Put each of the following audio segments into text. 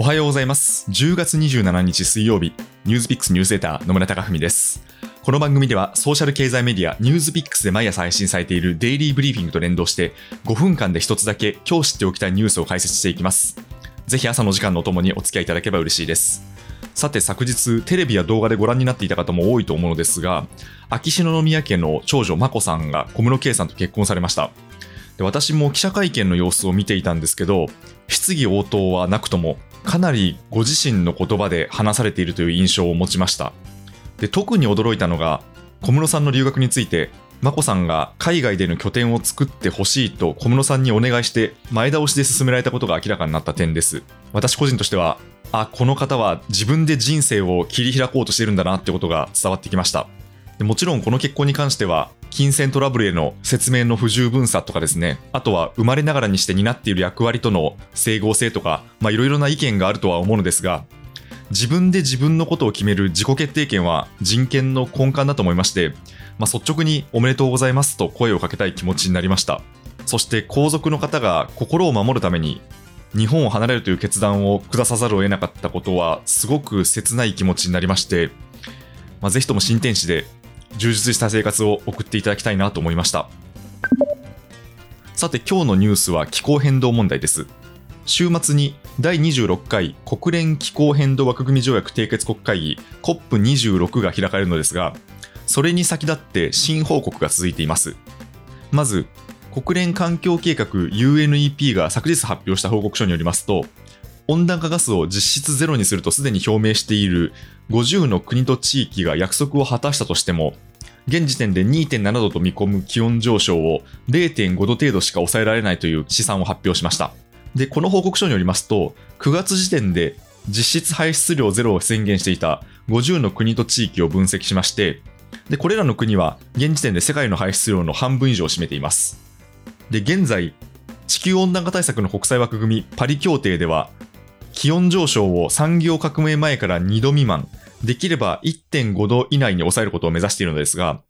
おはようございます。10月27日水曜日、ニュースピックスニュースレター野村貴文です。この番組ではソーシャル経済メディアニュースピックスで毎朝配信されているデイリーブリーフィングと連動して5分間で一つだけ今日知っておきたいニュースを解説していきます。ぜひ朝の時間のお供にお付き合いいただければ嬉しいです。さて昨日テレビや動画でご覧になっていた方も多いと思うのですが秋篠宮家の長女眞子さんが小室圭さんと結婚されましたで私も記者会見の様子を見ていたんですけど質疑応答はなくともかなりご自身の言葉で話されているという印象を持ちました。で特に驚いたのが小室さんの留学について眞子さんが海外での拠点を作ってほしいと小室さんにお願いして前倒しで進められたことが明らかになった点です。私個人としてはあこの方は自分で人生を切り開こうとしているんだなってことが伝わってきました。でもちろんこの結婚に関しては金銭トラブルへの説明の不十分さとかですね。あとは生まれながらにして担っている役割との整合性とかいろいろな意見があるとは思うのですが自分で自分のことを決める自己決定権は人権の根幹だと思いまして、まあ、率直におめでとうございますと声をかけたい気持ちになりました。そして皇族の方が心を守るために日本を離れるという決断を下さざるを得なかったことはすごく切ない気持ちになりまして、まあ、ぜひとも新天地で充実した生活を送っていただきたいなと思いました。さて今日のニュースは気候変動問題です。週末に第26回国連気候変動枠組み条約締結国会議 COP26 が開かれるのですがそれに先立って新報告が続いています。まず国連環境計画 UNEP が昨日発表した報告書によりますと温暖化ガスを実質ゼロにするとすでに表明している50の国と地域が約束を果たしたとしても現時点で2.7度と見込む気温上昇を0.5度程度しか抑えられないという試算を発表しました。でこの報告書によりますと9月時点で実質排出量ゼロを宣言していた50の国と地域を分析しましてでこれらの国は現時点で世界の排出量の半分以上を占めています。で現在地球温暖化対策の国際枠組みパリ協定では気温上昇を産業革命前から2度未満できれば1.5度以内に抑えることを目指しているのですが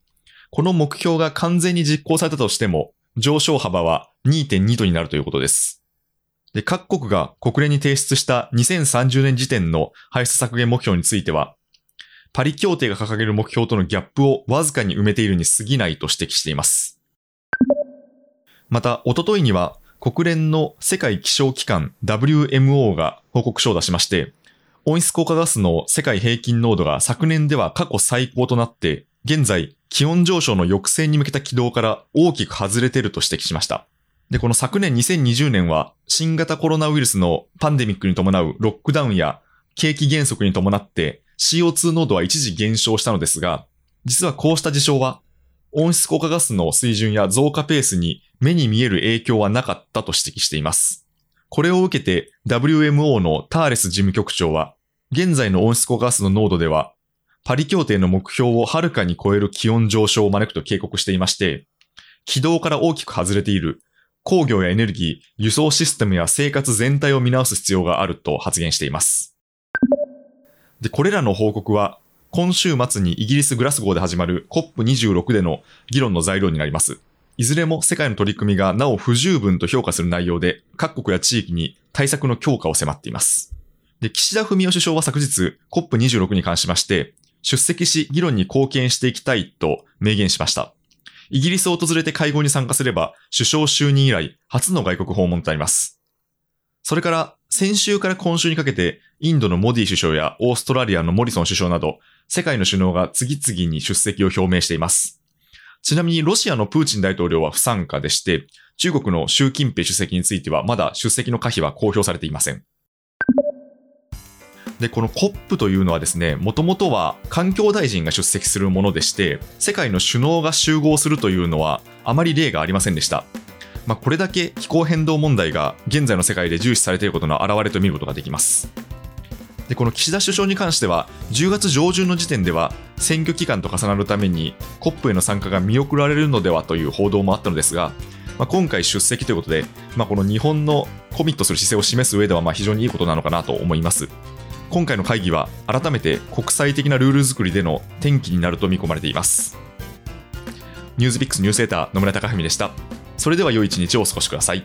この目標が完全に実行されたとしても上昇幅は2.2度になるということです。で各国が国連に提出した2030年時点の排出削減目標についてはパリ協定が掲げる目標とのギャップをわずかに埋めているに過ぎないと指摘しています。また、おとといには国連の世界気象機関 WMO が報告書を出しまして、温室効果ガスの世界平均濃度が昨年では過去最高となって、現在気温上昇の抑制に向けた軌道から大きく外れていると指摘しました。で、この昨年2020年は新型コロナウイルスのパンデミックに伴うロックダウンや景気減速に伴って CO2 濃度は一時減少したのですが、実はこうした事象は温室効果ガスの水準や増加ペースに目に見える影響はなかったと指摘しています。これを受けて WMO のターレス事務局長は、現在の温室効果ガスの濃度では、パリ協定の目標をはるかに超える気温上昇を招くと警告していまして、軌道から大きく外れている工業やエネルギー、輸送システムや生活全体を見直す必要があると発言しています。で、これらの報告は、今週末にイギリス・グラスゴーで始まる COP26 での議論の材料になります。いずれも世界の取り組みがなお不十分と評価する内容で、各国や地域に対策の強化を迫っています。で、岸田文雄首相は昨日 COP26 に関しまして、出席し議論に貢献していきたいと明言しました。イギリスを訪れて会合に参加すれば、首相就任以来初の外国訪問となります。それから、先週から今週にかけて、インドのモディ首相やオーストラリアのモリソン首相など、世界の首脳が次々に出席を表明しています。ちなみにロシアのプーチン大統領は不参加でして、中国の習近平主席についてはまだ出席の可否は公表されていません。で、この COP というのはですね、もともとは環境大臣が出席するものでして、世界の首脳が集合するというのはあまり例がありませんでした。まあ、これだけ気候変動問題が現在の世界で重視されていることの表れと見ることができます。でこの岸田首相に関しては10月上旬の時点では選挙期間と重なるために COP への参加が見送られるのではという報道もあったのですが、まあ、今回出席ということで、まあ、この日本のコミットする姿勢を示す上ではま非常にいいことなのかなと思います。今回の会議は改めて国際的なルール作りでの転機になると見込まれています。ニュースピックスニュースレーター野村貴文でした。それでは良い一日をお過ごしください。